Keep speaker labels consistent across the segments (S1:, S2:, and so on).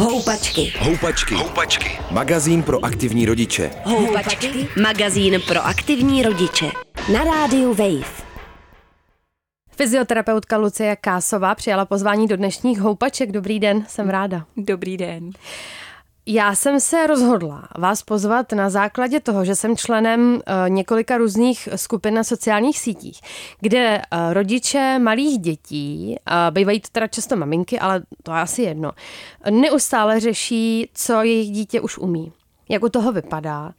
S1: Houpačky.
S2: Houpačky. Houpačky. Magazín pro aktivní rodiče.
S1: Houpačky. Magazín pro aktivní rodiče. Na rádiu Wave.
S3: Fyzioterapeutka Lucie Kásová přijala pozvání do dnešních houpaček. Dobrý den, jsem ráda.
S4: Dobrý den.
S3: Já jsem se rozhodla vás pozvat na základě toho, že jsem členem eh, několika různých skupin na sociálních sítích, kde eh, rodiče malých dětí, bývají to teda často maminky, ale to je asi jedno, neustále řeší, co jejich dítě už umí jak u toho vypadá,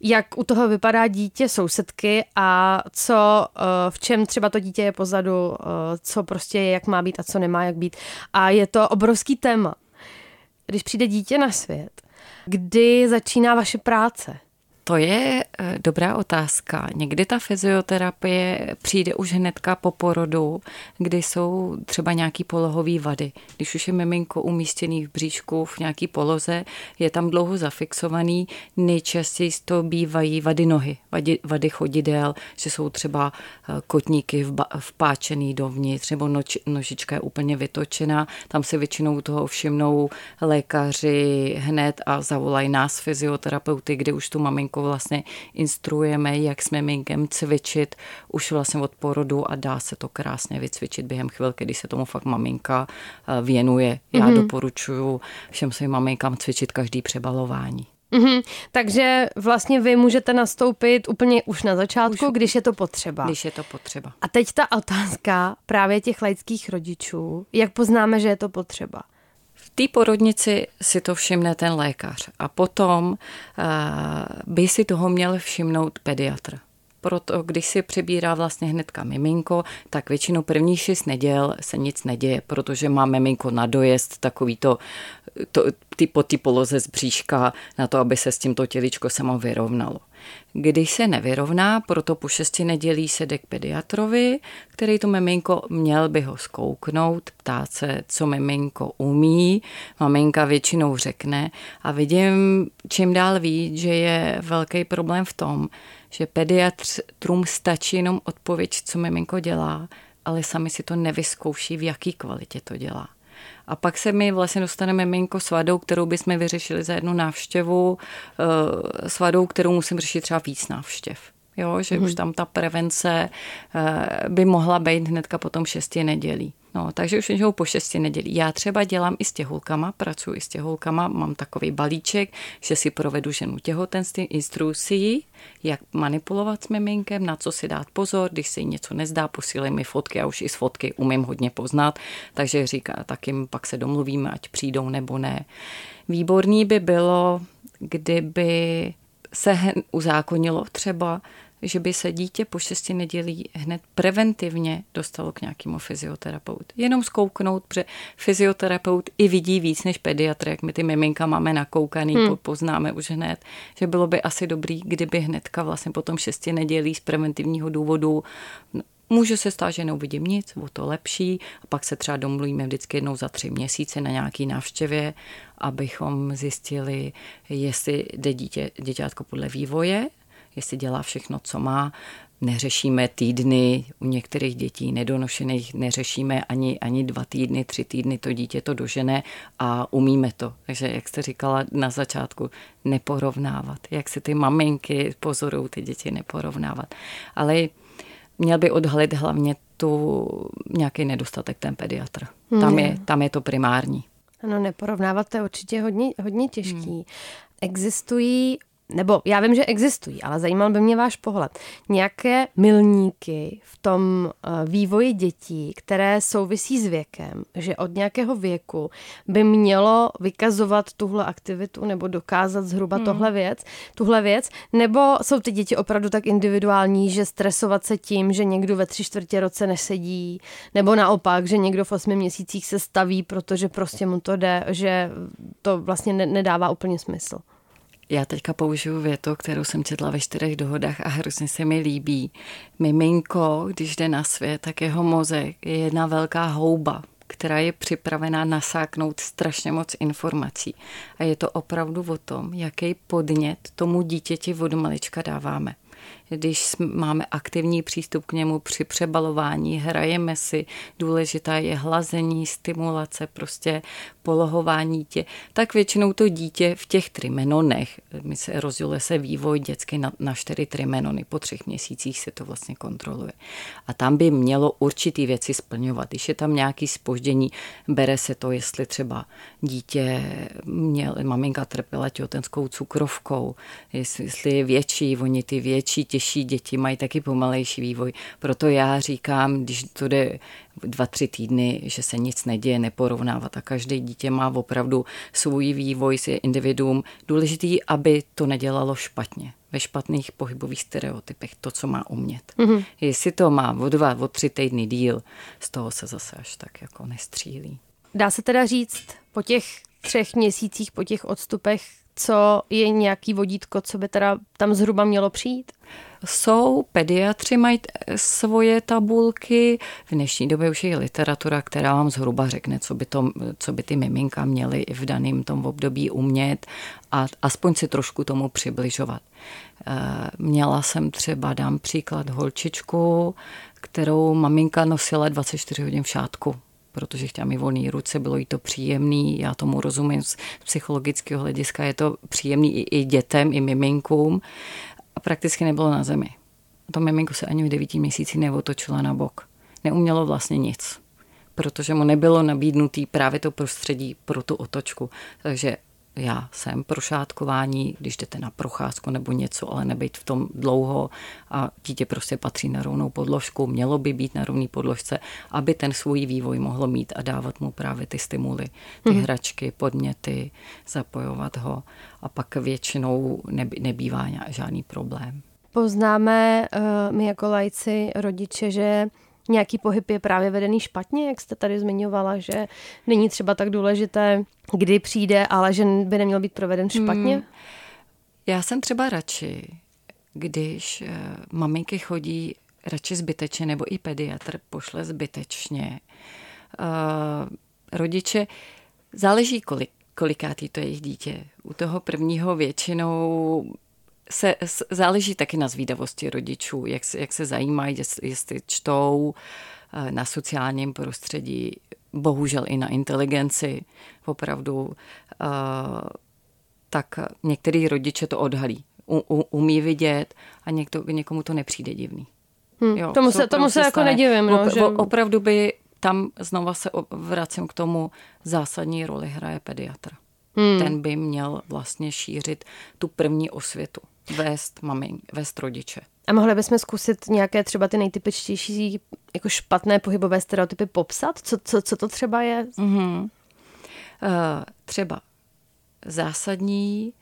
S3: jak u toho vypadá dítě sousedky a co, eh, v čem třeba to dítě je pozadu, co prostě je, jak má být a co nemá jak být. A je to obrovský téma když přijde dítě na svět, kdy začíná vaše práce?
S4: To je eh, dobrá otázka. Někdy ta fyzioterapie přijde už hnedka po porodu, kdy jsou třeba nějaký polohové vady. Když už je miminko umístěný v bříšku v nějaký poloze, je tam dlouho zafixovaný, nejčastěji to bývají vady nohy, vady, vady chodidel, že jsou třeba eh, kotníky vpáčený dovnitř, nebo noč, nožička je úplně vytočená. Tam se většinou toho všimnou lékaři hned a zavolají nás fyzioterapeuty, kde už tu maminku jako vlastně instruujeme, jak s miminkem cvičit už vlastně od porodu a dá se to krásně vycvičit během chvilky, kdy se tomu fakt maminka eh, věnuje. Já mm-hmm. doporučuji všem svým maminkám cvičit každý přebalování.
S3: Mm-hmm. Takže vlastně vy můžete nastoupit úplně už na začátku, už, když je to potřeba.
S4: Když je to potřeba.
S3: A teď ta otázka právě těch laických rodičů. Jak poznáme, že je to potřeba?
S4: Té porodnici si to všimne ten lékař a potom uh, by si toho měl všimnout pediatr. Proto, když si přebírá vlastně hnedka miminko, tak většinou první šest neděl se nic neděje, protože má miminko na dojezd takový to, to ty, po ty poloze z bříška na to, aby se s tímto těličko samo vyrovnalo. Když se nevyrovná, proto po šesti nedělí se jde k pediatrovi, který to miminko měl by ho zkouknout, ptát se, co miminko umí. Maminka většinou řekne a vidím čím dál víc, že je velký problém v tom, že pediatrům stačí jenom odpověď, co miminko dělá, ale sami si to nevyzkouší, v jaký kvalitě to dělá. A pak se mi vlastně dostaneme miminko s vadou, kterou bychom vyřešili za jednu návštěvu, eh, s vadou, kterou musím řešit třeba víc návštěv. Jo, že hmm. už mhm. tam ta prevence eh, by mohla být hnedka potom šesti nedělí. No, takže už něčeho po šesti nedělí. Já třeba dělám i s těhulkama, pracuji i s těhulkama, mám takový balíček, že si provedu ženu těhotenství, instrukcí, jak manipulovat s miminkem, na co si dát pozor, když se jí něco nezdá, posílej mi fotky, já už i z fotky umím hodně poznat, takže říká, tak jim pak se domluvíme, ať přijdou nebo ne. Výborný by bylo, kdyby se uzákonilo třeba, že by se dítě po šesti nedělí hned preventivně dostalo k nějakému fyzioterapeutu. Jenom zkouknout, protože fyzioterapeut i vidí víc než pediatr, jak my ty miminka máme nakoukaný, hmm. poznáme už hned, že bylo by asi dobrý, kdyby hnedka vlastně po tom šesti nedělí z preventivního důvodu Může se stát, že neuvidím nic, o to lepší. A pak se třeba domluvíme vždycky jednou za tři měsíce na nějaký návštěvě, abychom zjistili, jestli jde dítě, děťátko podle vývoje, jestli dělá všechno, co má. Neřešíme týdny, u některých dětí nedonošených neřešíme ani, ani dva týdny, tři týdny, to dítě to dožene a umíme to. Takže, jak jste říkala na začátku, neporovnávat. Jak si ty maminky pozorují ty děti neporovnávat. Ale měl by odhalit hlavně tu nějaký nedostatek ten pediatr. Tam, hmm. je, tam je to primární.
S3: Ano, neporovnávat to je určitě hodně, hodně těžký. Hmm. Existují nebo já vím, že existují, ale zajímal by mě váš pohled. Nějaké milníky v tom eh, vývoji dětí, které souvisí s věkem, že od nějakého věku by mělo vykazovat tuhle aktivitu nebo dokázat zhruba hmm. tohle věc, tuhle věc, nebo jsou ty děti opravdu tak individuální, že stresovat se tím, že někdo ve tři čtvrtě roce nesedí, nebo naopak, že někdo v osmi měsících se staví, protože prostě mu to jde, že to vlastně nedává úplně smysl.
S4: Já teďka použiju větu, kterou jsem četla ve čtyřech dohodách a hrozně se mi líbí. Miminko, když jde na svět, tak jeho mozek je jedna velká houba, která je připravená nasáknout strašně moc informací. A je to opravdu o tom, jaký podnět tomu dítěti od malička dáváme. Když máme aktivní přístup k němu při přebalování, hrajeme si, důležitá je hlazení, stimulace, prostě polohování dítě, tak většinou to dítě v těch trimenonech, my se rozděluje se vývoj dětský na, na čtyři trimenony, po třech měsících se to vlastně kontroluje. A tam by mělo určitý věci splňovat. Když je tam nějaký spoždění, bere se to, jestli třeba dítě měl, maminka trpěla těhotenskou cukrovkou, jestli je větší, oni ty větší, těžší děti mají taky pomalejší vývoj. Proto já říkám, když to jde dva, tři týdny, že se nic neděje, neporovnávat a každé dítě má opravdu svůj vývoj, je individuum. Důležitý, aby to nedělalo špatně ve špatných pohybových stereotypech, to, co má umět. Mm-hmm. Jestli to má o dva, o tři týdny díl, z toho se zase až tak jako nestřílí.
S3: Dá se teda říct po těch třech měsících, po těch odstupech, co je nějaký vodítko, co by teda tam zhruba mělo přijít?
S4: Jsou, pediatři mají svoje tabulky, v dnešní době už je literatura, která vám zhruba řekne, co by, to, co by ty miminka měly v daném tom období umět a aspoň si trošku tomu přibližovat. Eh, měla jsem třeba, dám příklad, holčičku, kterou maminka nosila 24 hodin v šátku protože chtěla mi volné ruce, bylo jí to příjemný, já tomu rozumím z psychologického hlediska, je to příjemný i, i dětem, i miminkům a prakticky nebylo na zemi. To miminko se ani v devíti měsíci neotočilo na bok. Neumělo vlastně nic, protože mu nebylo nabídnutý právě to prostředí pro tu otočku. Takže já jsem pro šátkování, když jdete na procházku nebo něco, ale nebyt v tom dlouho a dítě prostě patří na rovnou podložku, mělo by být na rovné podložce, aby ten svůj vývoj mohlo mít a dávat mu právě ty stimuly, ty mm. hračky, podněty, zapojovat ho a pak většinou nebývá žádný problém.
S3: Poznáme uh, my jako lajci, rodiče, že nějaký pohyb je právě vedený špatně, jak jste tady zmiňovala, že není třeba tak důležité, kdy přijde, ale že by neměl být proveden špatně? Hmm.
S4: Já jsem třeba radši, když uh, maminky chodí radši zbytečně, nebo i pediatr pošle zbytečně. Uh, rodiče, záleží kolik, kolikátý to je jejich dítě. U toho prvního většinou se záleží taky na zvídavosti rodičů, jak se, jak se zajímají, jestli čtou eh, na sociálním prostředí, bohužel i na inteligenci, opravdu, eh, tak některý rodiče to odhalí. U, u, umí vidět a někdo, někomu to nepřijde divný.
S3: Hmm, jo, tomu se, tomu se jako nedivím. No,
S4: že... Opravdu by tam znova se vracím k tomu zásadní roli hraje pediatr. Hmm. Ten by měl vlastně šířit tu první osvětu vést mamink, vést rodiče.
S3: A mohli bychom zkusit nějaké třeba ty nejtypičtější jako špatné pohybové stereotypy popsat? Co, co, co to třeba je? Mm-hmm. Uh,
S4: třeba zásadní,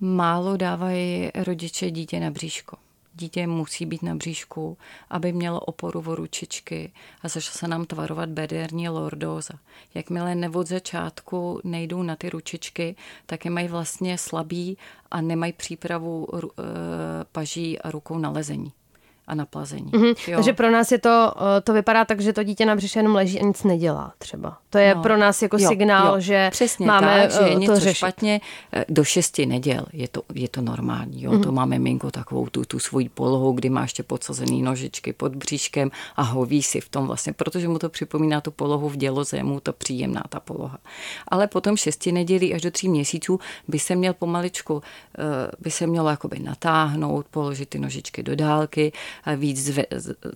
S4: málo dávají rodiče dítě na bříško dítě musí být na bříšku, aby mělo oporu o ručičky a začala se nám tvarovat bederní lordóza. Jakmile ne od začátku nejdou na ty ručičky, tak je mají vlastně slabý a nemají přípravu uh, paží a rukou na lezení a na plazení. Mm-hmm.
S3: Takže pro nás je to, eh, to vypadá tak, že to dítě na břiše jenom leží a nic nedělá třeba. To je no. pro nás jako jo, signál, jo, že přesně máme tak, že je eh, to něco řešit.
S4: špatně. Eh, do šesti neděl je to, je to normální. Jo? Mm-hmm. To máme minko takovou tu, tu svoji polohu, kdy má ještě podsazený nožičky pod bříškem a hoví si v tom vlastně, protože mu to připomíná tu polohu v dělozemu, to příjemná ta poloha. Ale potom šesti nedělí až do tří měsíců by se měl pomaličku, by se mělo jakoby natáhnout, položit ty nožičky do dálky, víc zve,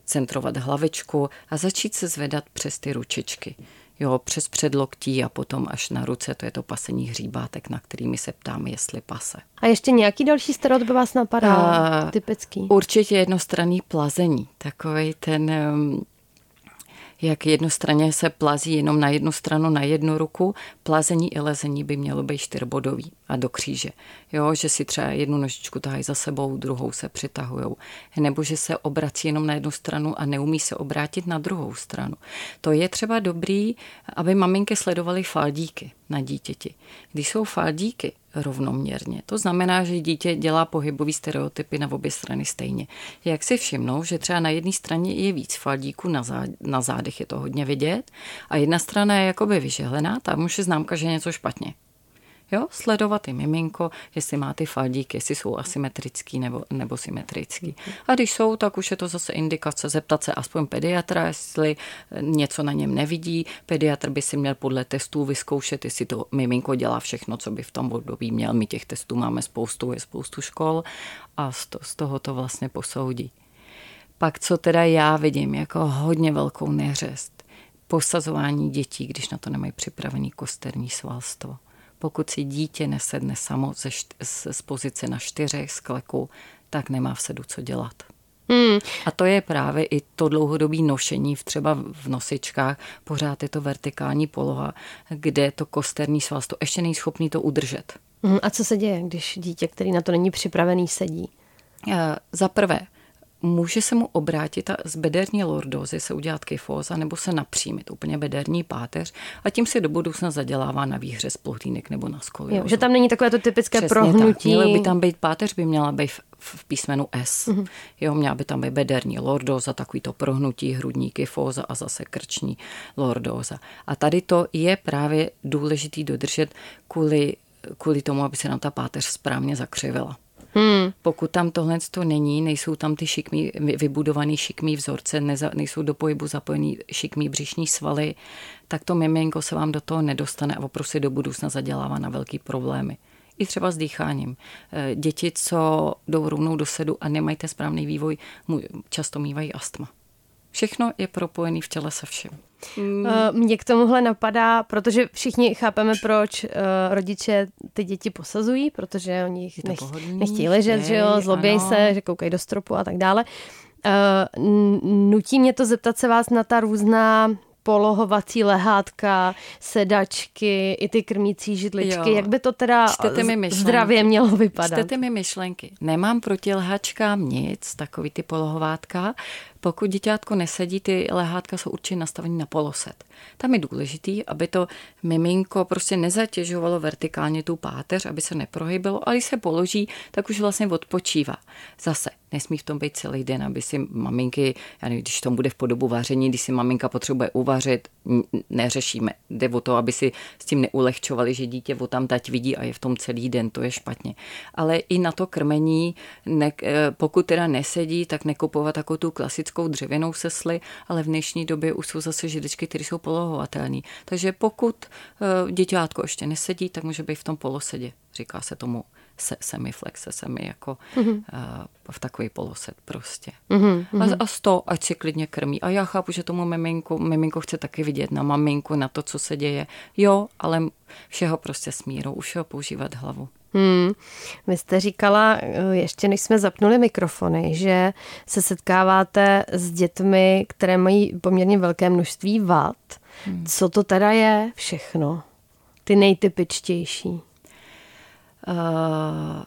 S4: centrovat hlavičku a začít se zvedat přes ty ručičky. Jo, přes předloktí a potom až na ruce, to je to pasení hříbátek, na kterými se ptáme, jestli pase.
S3: A ještě nějaký další stereotyp vás napadá, a, typický?
S4: Určitě jednostranný plazení, takový ten jak jednostranně se plazí jenom na jednu stranu, na jednu ruku, plazení i lezení by mělo být čtyřbodový a do kříže. Jo, že si třeba jednu nožičku tahají za sebou, druhou se přitahujou. Nebo že se obrací jenom na jednu stranu a neumí se obrátit na druhou stranu. To je třeba dobrý, aby maminky sledovaly faldíky na dítěti. Když jsou faldíky rovnoměrně, to znamená, že dítě dělá pohybový stereotypy na obě strany stejně. Jak si všimnou, že třeba na jedné straně je víc faldíků, na, zá, na zádech je to hodně vidět, a jedna strana je jakoby vyžehlená, tam už je známka, že je něco špatně. Jo, sledovat i miminko, jestli má ty faldíky, jestli jsou asymetrický nebo, nebo symetrický. A když jsou, tak už je to zase indikace zeptat se aspoň pediatra, jestli něco na něm nevidí. Pediatr by si měl podle testů vyzkoušet, jestli to miminko dělá všechno, co by v tom období měl. My těch testů máme spoustu, je spoustu škol a z toho to vlastně posoudí. Pak co teda já vidím jako hodně velkou neřest, posazování dětí, když na to nemají připravený kosterní svalstvo pokud si dítě nesedne samo ze, z, z pozice na čtyřech z kleku, tak nemá v sedu co dělat. Hmm. A to je právě i to dlouhodobé nošení v třeba v nosičkách. Pořád je to vertikální poloha, kde to kosterní svalstvo to ještě není schopný to udržet.
S3: Hmm. A co se děje, když dítě, který na to není připravený, sedí?
S4: Eh, za prvé, může se mu obrátit a z bederní lordózy se udělat kyfóza nebo se napřímit úplně bederní páteř a tím si do budoucna zadělává na výhře z plotínek nebo na skoliózu.
S3: Jo, že tam není takové to typické Přesně prohnutí.
S4: Tak. by tam být páteř, by měla být v, v písmenu S. Mm-hmm. Jo, měla by tam být bederní lordóza, takový to prohnutí hrudní kyfóza a zase krční lordóza. A tady to je právě důležitý dodržet kvůli, kvůli tomu, aby se nám ta páteř správně zakřivila. Pokud tam tohle to není, nejsou tam ty šikmý, vybudovaný šikmý vzorce, neza, nejsou do pohybu zapojený šikmý břišní svaly, tak to miminko se vám do toho nedostane a opravdu do budoucna zadělává na velký problémy. I třeba s dýcháním. Eh, děti, co jdou rovnou do sedu a nemají ten správný vývoj, často mývají astma. Všechno je propojené v těle se všem.
S3: Mm. Mě k tomuhle napadá, protože všichni chápeme, proč uh, rodiče ty děti posazují, protože oni nech, nechtějí ležet, že jo, zlobějí se, že koukají do stropu a tak dále. Uh, nutí mě to zeptat se vás na ta různá polohovací lehátka, sedačky, i ty krmící židličky. Jo. Jak by to teda mi zdravě mělo vypadat?
S4: Čtete mi myšlenky. Nemám proti lehačkám nic, takový ty polohovátka. Pokud děťátko nesedí, ty lehátka jsou určitě nastaveny na poloset. Tam je důležitý, aby to miminko prostě nezatěžovalo vertikálně tu páteř, aby se neprohybilo, ale když se položí, tak už vlastně odpočívá. Zase nesmí v tom být celý den, aby si maminky, já nevím, když to bude v podobu vaření, když si maminka potřebuje uvařit, neřešíme. Jde o to, aby si s tím neulehčovali, že dítě o tam tať vidí a je v tom celý den, to je špatně. Ale i na to krmení, ne, eh, pokud teda nesedí, tak nekupovat takovou tu klasickou dřevěnou sesli, ale v dnešní době už jsou zase židličky, které jsou polohovatelné. Takže pokud eh, děťátko ještě nesedí, tak může být v tom polosedě. Říká se tomu se, semiflexe, semi jako mm-hmm. uh, v takový poloset prostě. Mm-hmm. A, a z toho, ať si klidně krmí. A já chápu, že tomu miminko, miminko chce taky vidět na maminku, na to, co se děje. Jo, ale všeho prostě smírou, už ho používat hlavu. Hmm.
S3: Vy jste říkala, eh, ještě než jsme zapnuli mikrofony, že se setkáváte s dětmi, které mají poměrně velké množství vad. Hmm. Co to teda je všechno? Ty nejtypičtější. Uh,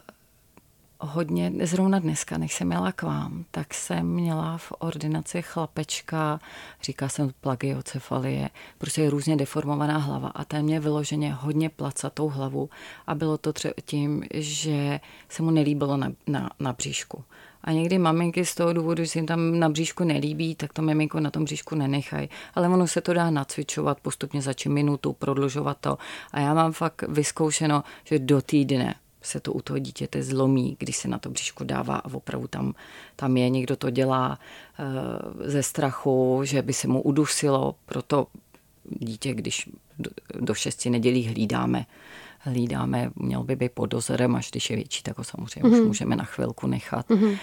S4: hodně, zrovna dneska, než jsem měla k vám, tak jsem měla v ordinaci chlapečka, říká se plagiocefalie, prostě různě deformovaná hlava a ten mě vyloženě hodně placatou hlavu a bylo to třeba tím, že se mu nelíbilo na, na, na bříšku. A někdy maminky z toho důvodu, že se jim tam na bříšku nelíbí, tak to miminko na tom bříšku nenechají. Ale ono se to dá nacvičovat postupně za minutu, prodlužovat to. A já mám fakt vyzkoušeno, že do týdne se to u toho dítěte zlomí, když se na to bříšku dává a opravdu tam, tam je. Někdo to dělá e, ze strachu, že by se mu udusilo, proto dítě, když do, do šesti nedělí hlídáme, hlídáme, měl by být pod dozorem, až když je větší, tak ho samozřejmě mm-hmm. už mhm. můžeme na chvilku nechat. Mm-hmm. Uh,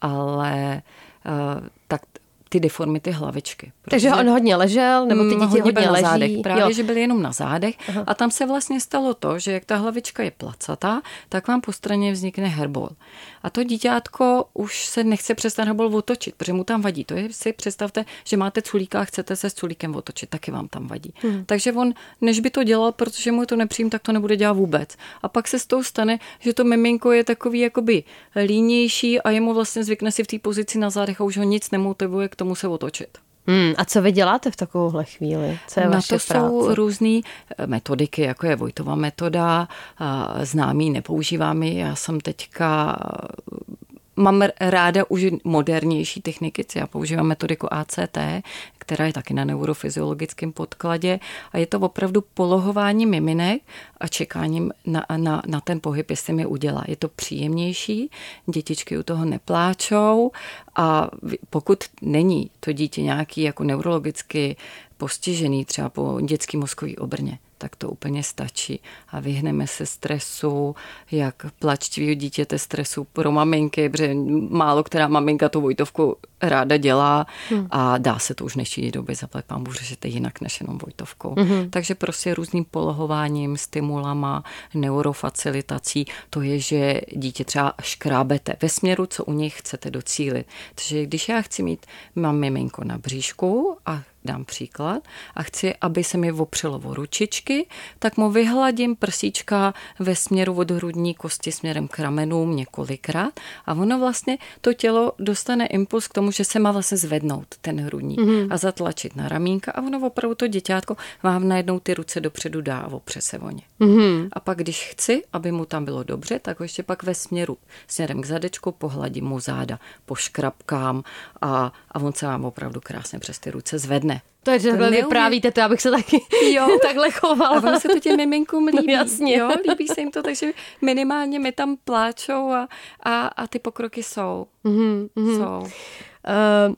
S4: ale uh, tak ty deformity hlavičky.
S3: Takže on hodně ležel, nebo ty mm, děti hodně, hodně
S4: na
S3: leží?
S4: zádech. Právě, jo. že byly jenom na zádech. Aha. A tam se vlastně stalo to, že jak ta hlavička je placatá, tak vám po straně vznikne herbol. A to dítětko už se nechce přes ten herbol otočit, protože mu tam vadí. To je si představte, že máte culíka a chcete se s culíkem otočit, taky vám tam vadí. Hmm. Takže on, než by to dělal, protože mu to nepřijím, tak to nebude dělat vůbec. A pak se s tou stane, že to miminko je takový jakoby línější a jemu vlastně zvykne si v té pozici na zádech a už ho nic nemotivuje k tomu se otočit.
S3: Hmm, a co vy děláte v takovouhle chvíli? Co je
S4: Na
S3: vaše
S4: to práce? jsou různé eh, metodiky, jako je Vojtova metoda, známý, nepoužívám ji. Já jsem teďka mám ráda už modernější techniky, já používám metodiku ACT, která je taky na neurofyziologickém podkladě a je to opravdu polohování miminek a čekáním na, na, na ten pohyb, jestli mi udělá. Je to příjemnější, dětičky u toho nepláčou a pokud není to dítě nějaký jako neurologicky postižený třeba po dětský mozkový obrně, tak to úplně stačí a vyhneme se stresu, jak plačtivého dítěte stresu pro maminky, protože málo která maminka tu Vojtovku ráda dělá hmm. a dá se to už dnešní doby zaplať pán Bůh řešit jinak než jenom Vojtovkou. Hmm. Takže prostě různým polohováním, stimulama, neurofacilitací, to je, že dítě třeba škrábete ve směru, co u nich chcete docílit. Takže když já chci mít, mám miminko na bříšku a dám příklad, a chci, aby se mi opřelo o ručičky, tak mu vyhladím prsíčka ve směru od hrudní kosti směrem k ramenům několikrát a ono vlastně to tělo dostane impuls k tomu, že se má vlastně zvednout ten hrudník mm-hmm. a zatlačit na ramínka a ono opravdu to děťátko vám najednou ty ruce dopředu dá a opře se o ně. Mm-hmm. A pak, když chci, aby mu tam bylo dobře, tak ho ještě pak ve směru, směrem k zadečku pohladím mu záda, poškrapkám a, a on se vám opravdu krásně přes ty ruce zvedne.
S3: To je, že to vyprávíte to, abych se taky jo. takhle chovala.
S4: A ono se to těm miminkům no, líbí. No, jasně. Jo, líbí se jim to, takže minimálně mi tam pláčou a, a, a ty pokroky jsou. Mm-hmm. jsou. Uh,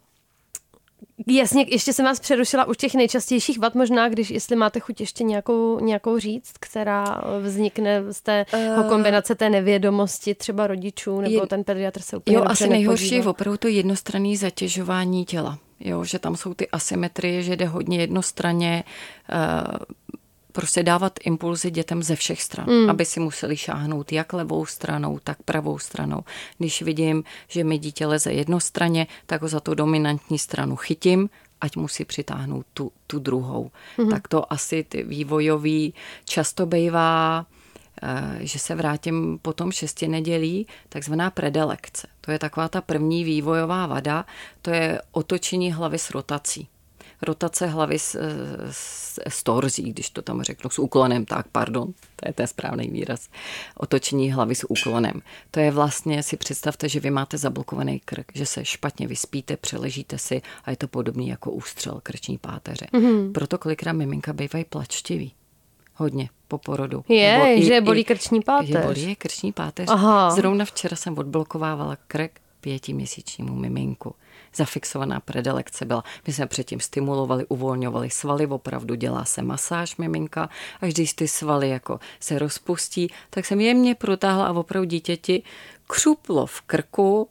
S3: Jasně, ještě jsem vás přerušila u těch nejčastějších vad, možná, když jestli máte chuť ještě nějakou, nějakou říct, která vznikne z té uh, kombinace té nevědomosti třeba rodičů, nebo je, ten pediatr se úplně
S4: Jo, asi nejhorší je opravdu to jednostranné zatěžování těla jo, že tam jsou ty asymetrie, že jde hodně jednostranně uh, prostě dávat impulzy dětem ze všech stran, mm. aby si museli šáhnout jak levou stranou, tak pravou stranou. Když vidím, že mi dítě leze jednostranně, tak ho za tu dominantní stranu chytím, ať musí přitáhnout tu, tu druhou. Mm. Tak to asi ty vývojový často bývá Eh, že se vrátím po tom šesti nedělí, takzvaná predelekce. To je taková ta první vývojová vada, to je otočení hlavy s rotací. Rotace hlavy s, s, s torzí, když to tam řeknu, s úklonem, tak pardon, to je ten správný výraz. Otočení hlavy s úklonem. To je vlastně, si představte, že vy máte zablokovaný krk, že se špatně vyspíte, přeležíte si a je to podobný jako ústřel krční páteře. Mm-hmm. Proto kolikrát miminka bývají plačtiví hodně po porodu.
S3: Je, Bo, že i, bolí krční páteř.
S4: Že bolí krční páteř. Aha. Zrovna včera jsem odblokovávala krk pětiměsíčnímu miminku. Zafixovaná predilekce byla. My jsme předtím stimulovali, uvolňovali svaly, opravdu dělá se masáž miminka a když ty svaly jako se rozpustí, tak jsem jemně protáhla a opravdu dítěti křuplo v krku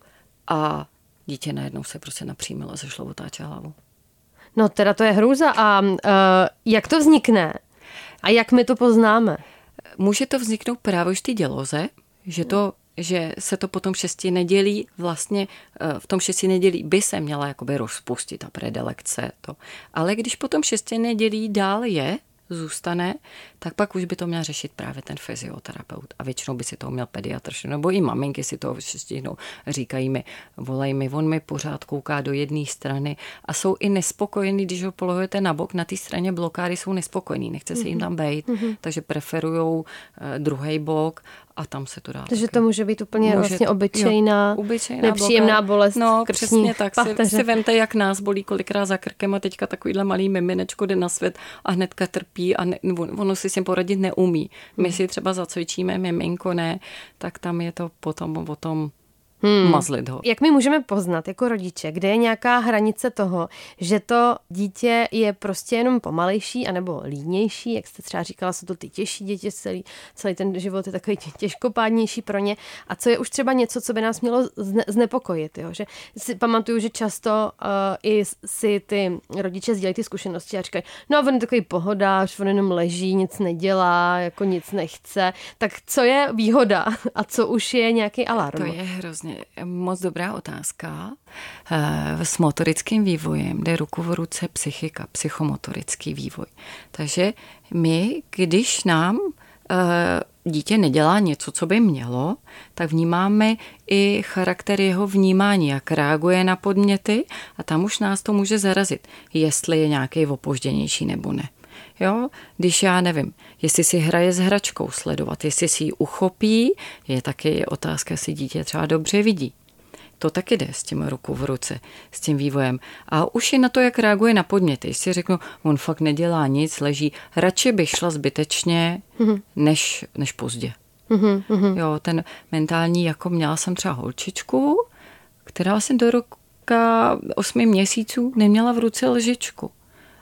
S4: a dítě najednou se prostě napřímilo, zašlo otáče hlavu.
S3: No teda to je hrůza. A uh, jak to vznikne? A jak my to poznáme?
S4: Může to vzniknout právě už ty děloze, že to že se to potom šesti nedělí, vlastně eh, v tom šesti nedělí by se měla jakoby rozpustit ta predilekce. To. Ale když potom šesti nedělí dál je, zůstane, tak pak už by to měl řešit právě ten fyzioterapeut. A většinou by si to měl pediatr, nebo i maminky si to stihnou. Říkají mi, volej mi, on mi pořád kouká do jedné strany a jsou i nespokojení, když ho polohujete na bok, na té straně blokády jsou nespokojení, nechce se jim tam být, mm-hmm. takže preferují eh, druhý bok a tam se to dá.
S3: Takže to může být úplně může, vlastně obyčejná, jo, obyčejná nepříjemná bolest.
S4: No, přesně tak. Si, si vemte, jak nás bolí kolikrát za krkem a teďka takovýhle malý miminečko jde na svět a hnedka trpí a ne, ono si s tím poradit neumí. My hmm. si třeba zacvičíme miminko, ne, tak tam je to potom o tom hmm. mazlit ho.
S3: Jak my můžeme poznat jako rodiče, kde je nějaká hranice toho, že to dítě je prostě jenom pomalejší anebo línější, jak jste třeba říkala, jsou to ty těžší děti, celý, celý ten život je takový těžkopádnější pro ně a co je už třeba něco, co by nás mělo zne, znepokojit, jo? že si pamatuju, že často uh, i si ty rodiče sdílejí ty zkušenosti a říkají, no on je takový pohodář, on jenom leží, nic nedělá, jako nic nechce, tak co je výhoda a co už je nějaký alarm?
S4: To je hrozně vlastně moc dobrá otázka. Eh, s motorickým vývojem jde ruku v ruce psychika, psychomotorický vývoj. Takže my, když nám eh, dítě nedělá něco, co by mělo, tak vnímáme i charakter jeho vnímání, jak reaguje na podměty a tam už nás to může zarazit, jestli je nějaký opožděnější nebo ne. Jo? Když já nevím, jestli si hraje s hračkou, sledovat, jestli si ji uchopí, je taky otázka, jestli dítě třeba dobře vidí. To taky jde s tím ruku v ruce, s tím vývojem. A už je na to, jak reaguje na podněty. Si řeknu, on fakt nedělá nic, leží. Radši bych šla zbytečně, mm-hmm. než, než pozdě. Mm-hmm. Jo, ten mentální, jako měla jsem třeba holčičku, která jsem do roka osmi měsíců neměla v ruce lžičku.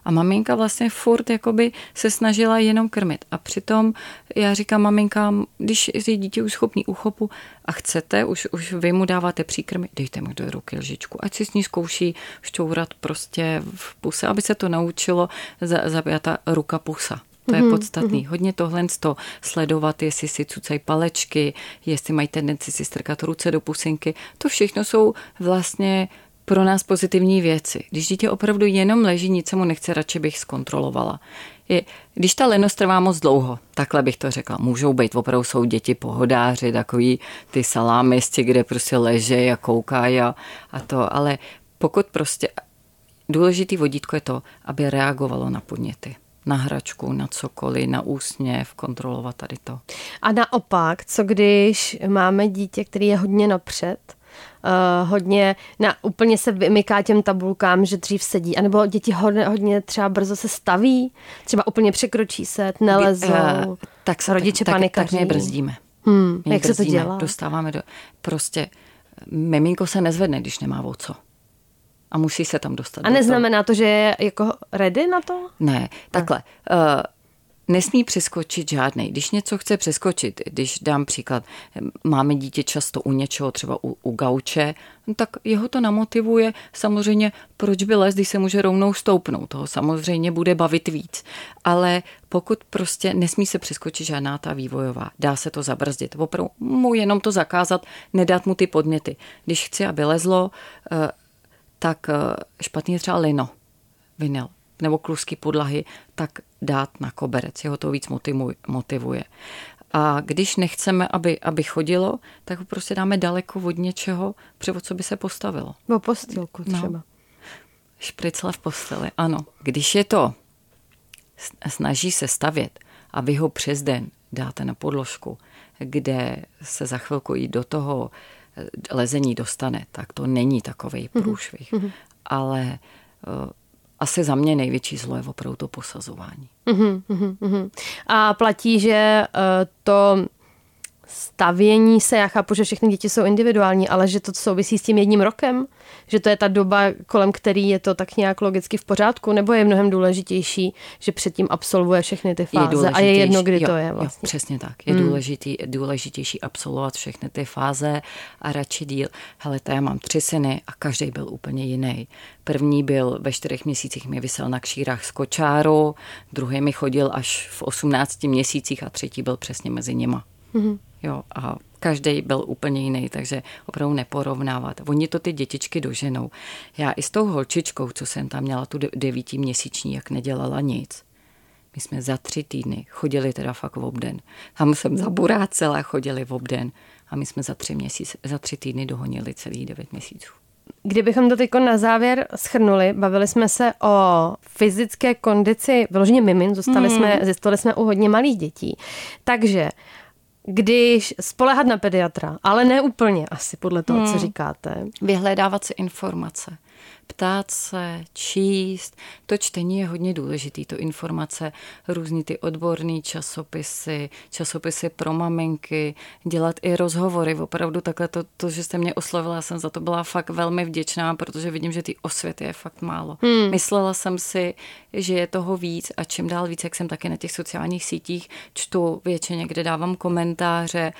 S4: A maminka vlastně furt jakoby se snažila jenom krmit. A přitom já říkám maminkám, když je dítě už schopný uchopu a chcete, už, už vy mu dáváte příkrmy, dejte mu do ruky lžičku, ať si s ní zkouší šťourat prostě v puse, aby se to naučilo zabijata ruka pusa. To je mhm, podstatný. Mm-hmm. Hodně tohle to sledovat, jestli si cucají palečky, jestli mají tendenci si strkat ruce do pusinky. To všechno jsou vlastně pro nás pozitivní věci. Když dítě opravdu jenom leží, nic se mu nechce, radši bych zkontrolovala. Je, když ta lenost trvá moc dlouho, takhle bych to řekla, můžou být, opravdu jsou děti pohodáři, takový ty salámisti, kde prostě leží a koukají a, a to, ale pokud prostě důležitý vodítko je to, aby reagovalo na podněty na hračku, na cokoliv, na úsměv, kontrolovat tady to.
S3: A naopak, co když máme dítě, který je hodně napřed, uh, hodně, na, úplně se vymyká těm tabulkám, že dřív sedí, anebo děti hodně, hodně třeba brzo se staví, třeba úplně překročí se, nelezou, uh, tak se, rodiče
S4: tak,
S3: panikaří.
S4: Tak, tak mě brzdíme.
S3: Hmm, jak brzdíme, se to dělá?
S4: Dostáváme do, prostě miminko se nezvedne, když nemá o co a musí se tam dostat.
S3: A neznamená to, že je jako ready na to?
S4: Ne, takhle. Uh, nesmí přeskočit žádný. Když něco chce přeskočit, když dám příklad, máme dítě často u něčeho, třeba u, u gauče, no tak jeho to namotivuje samozřejmě, proč by les, když se může rovnou stoupnout. Toho samozřejmě bude bavit víc. Ale pokud prostě nesmí se přeskočit žádná ta vývojová, dá se to zabrzdit. Opravdu mu jenom to zakázat, nedat mu ty podměty. Když chci, aby lezlo, uh, tak eh, špatný je třeba lino, vinyl nebo klusky podlahy, tak dát na koberec. Jeho to víc motivuje. A když nechceme, aby, aby chodilo, tak ho prostě dáme daleko od něčeho, převo co by se postavilo.
S3: O postilku no. třeba. No.
S4: Špricle v posteli, ano. Když je to, snaží se stavět a vy ho přes den dáte na podložku, kde se za chvilku jít do toho lezení dostane, tak to není takový mhm. průšvih. Mm-hmm. Ale uh, asi za mě největší zlo je opravdu to posazování.
S3: Mm-hmm. A platí, že uh, to stavění se, já chápu, že všechny děti jsou individuální, ale že to souvisí s tím jedním rokem, že to je ta doba, kolem který je to tak nějak logicky v pořádku, nebo je mnohem důležitější, že předtím absolvuje všechny ty fáze je a je jedno, kdy
S4: jo,
S3: to je vlastně.
S4: Jo, přesně tak. Je hmm. důležitý, důležitější absolvovat všechny ty fáze a radši díl. Hele, to já mám tři syny a každý byl úplně jiný. První byl ve čtyřech měsících mi vysel na kšírách z kočáru, druhý mi chodil až v 18 měsících a třetí byl přesně mezi nima. Mm-hmm. Jo, a každý byl úplně jiný, takže opravdu neporovnávat. Oni to ty dětičky doženou. Já i s tou holčičkou, co jsem tam měla, tu devítiměsíční, jak nedělala nic. My jsme za tři týdny chodili teda fakt v obden. Tam jsem zaburácela, chodili v obden. A my jsme za tři, měsíc, za tři týdny dohonili celý devět měsíců.
S3: Kdybychom to teď na závěr schrnuli, bavili jsme se o fyzické kondici vyloženě mimin, zůstali hmm. jsme, zjistili jsme u hodně malých dětí. Takže když spolehat na pediatra, ale ne úplně asi podle toho, hmm. co říkáte.
S4: Vyhledávat si informace ptát se, číst. To čtení je hodně důležitý, to informace, různý ty odborné časopisy, časopisy pro maminky, dělat i rozhovory. Opravdu takhle to, to že jste mě oslovila, jsem za to byla fakt velmi vděčná, protože vidím, že ty osvěty je fakt málo. Hmm. Myslela jsem si, že je toho víc a čím dál víc, jak jsem taky na těch sociálních sítích čtu většině, kde dávám komentáře,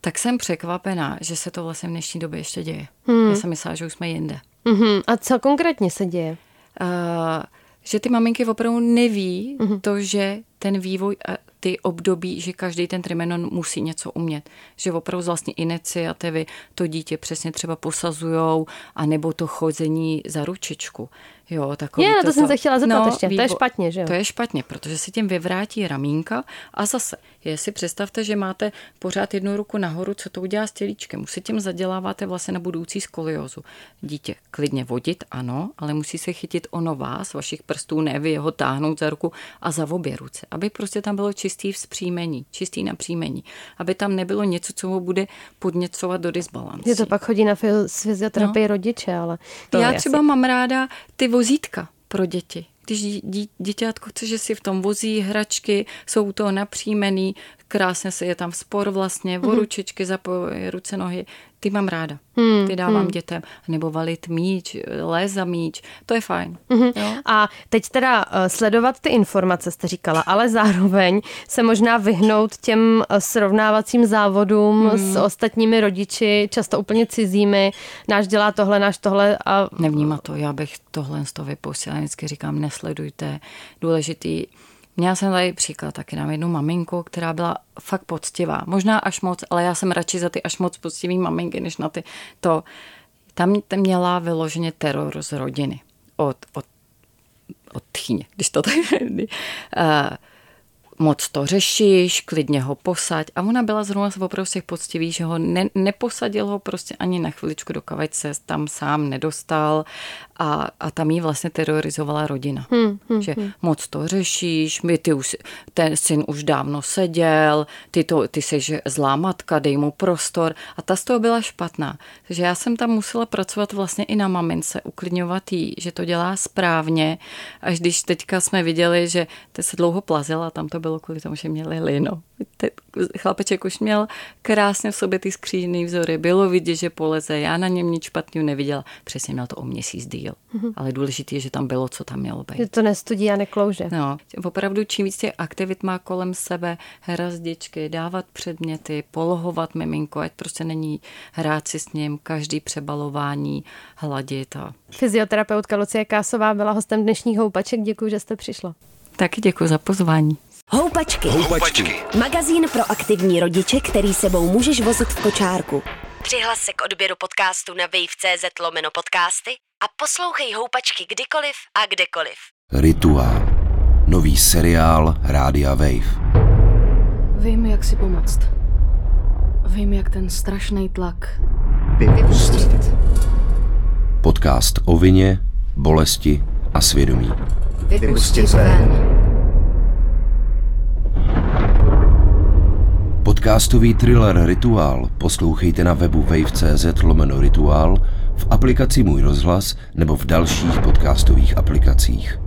S4: tak jsem překvapená, že se to vlastně v dnešní době ještě děje. Hmm. Já jsem myslela, že už jsme jinde.
S3: Uh-huh. A co konkrétně se děje?
S4: Uh, že ty maminky opravdu neví uh-huh. to, že ten vývoj a ty období, že každý ten trimenon musí něco umět. Že opravdu z vlastní iniciativy to dítě přesně třeba posazujou, anebo to chození za ručičku. Jo, takový
S3: Je, na to
S4: toto-
S3: jsem se chtěla zeptat ještě. To je špatně, že jo?
S4: To je špatně, protože se tím vyvrátí ramínka a zase, je si představte, že máte pořád jednu ruku nahoru, co to udělá s tělíčkem. Už si tím zaděláváte vlastně na budoucí skoliozu. Dítě klidně vodit, ano, ale musí se chytit ono vás, vašich prstů, ne vy jeho táhnout za ruku a za obě ruce. Aby prostě tam bylo čistý vzpřímení, čistý napříjmení. Aby tam nebylo něco, co ho bude podněcovat do disbalancí.
S3: Je to pak chodí na fyzioterapii rodiče, ale to
S4: Já třeba
S3: asi...
S4: mám ráda ty vozítka pro děti. Když dí, dí, dítětko chce, že si v tom vozí hračky, jsou to napřímený, krásně se je tam spor vlastně,
S3: Mhm.
S4: o ručičky zapojí ruce, nohy. Ty mám ráda.
S3: Hmm,
S4: Ty dávám dětem. Nebo valit míč, lézt za míč. To je fajn.
S3: Mhm.
S4: Jo?
S3: A teď teda eh, sledovat ty informace, jste říkala, ale zároveň se možná vyhnout těm eh, srovnávacím závodům
S4: Hmm.
S3: s ostatními rodiči, často úplně cizími. Náš dělá tohle, náš tohle a
S4: Nevnímá to. Já bych tohle z toho vypustila. Vždycky říkám, nesledujte. Důležitý. Měla jsem tady příklad taky na jednu maminku, která byla fakt poctivá. Možná až moc, ale já jsem radši za ty až moc poctivý maminky, než na ty to. Tam měla vyloženě teror z rodiny. Od, od, od tchýně, když to tak moc to řešíš, klidně ho posaď. A ona byla zrovna opravdu z těch poctivých, že ho ne, neposadil ho prostě ani na chviličku, dokud se tam sám nedostal a, a tam jí vlastně terorizovala rodina. Hmm, hmm, že hmm. moc to řešíš, my ty už, ten syn už dávno seděl, ty, to, ty jsi zlá matka, dej mu prostor a ta z toho byla špatná. Takže já jsem tam musela pracovat vlastně i na mamince, uklidňovat jí, že to dělá správně, až když teďka jsme viděli, že te se dlouho plazila, tam to bylo kvůli tomu, že měli lino. Te, chlapeček už měl krásně v sobě ty skřížený vzory, bylo vidět, že poleze, já na něm nic špatného neviděla, přesně měl to o měsíc díl, mm-hmm. ale důležité je, že tam bylo, co tam mělo být.
S3: že to nestudí a neklouže.
S4: No, opravdu čím víc těch aktivit má kolem sebe, hrazdičky, dávat předměty, polohovat miminko, ať prostě není hrát si s ním, každý přebalování, hladit a
S3: Fyzioterapeutka Lucie Kásová byla hostem dnešních houpaček. Děkuji, že jste přišla.
S4: taky děkuji za pozvání.
S1: Houpačky.
S2: Houpačky.
S1: Magazín pro aktivní rodiče, který sebou můžeš vozit v kočárku. Přihlas se k odběru podcastu na wave.cz lomeno podcasty a poslouchej Houpačky kdykoliv a kdekoliv.
S2: Rituál. Nový seriál Rádia Wave.
S5: Vím, jak si pomoct. Vím, jak ten strašný tlak
S6: Vypustit.
S2: Podcast o vině, bolesti a svědomí.
S6: Vypustit ven.
S2: Podcastový thriller Rituál poslouchejte na webu wave.cz lomeno rituál, v aplikaci Můj rozhlas nebo v dalších podcastových aplikacích.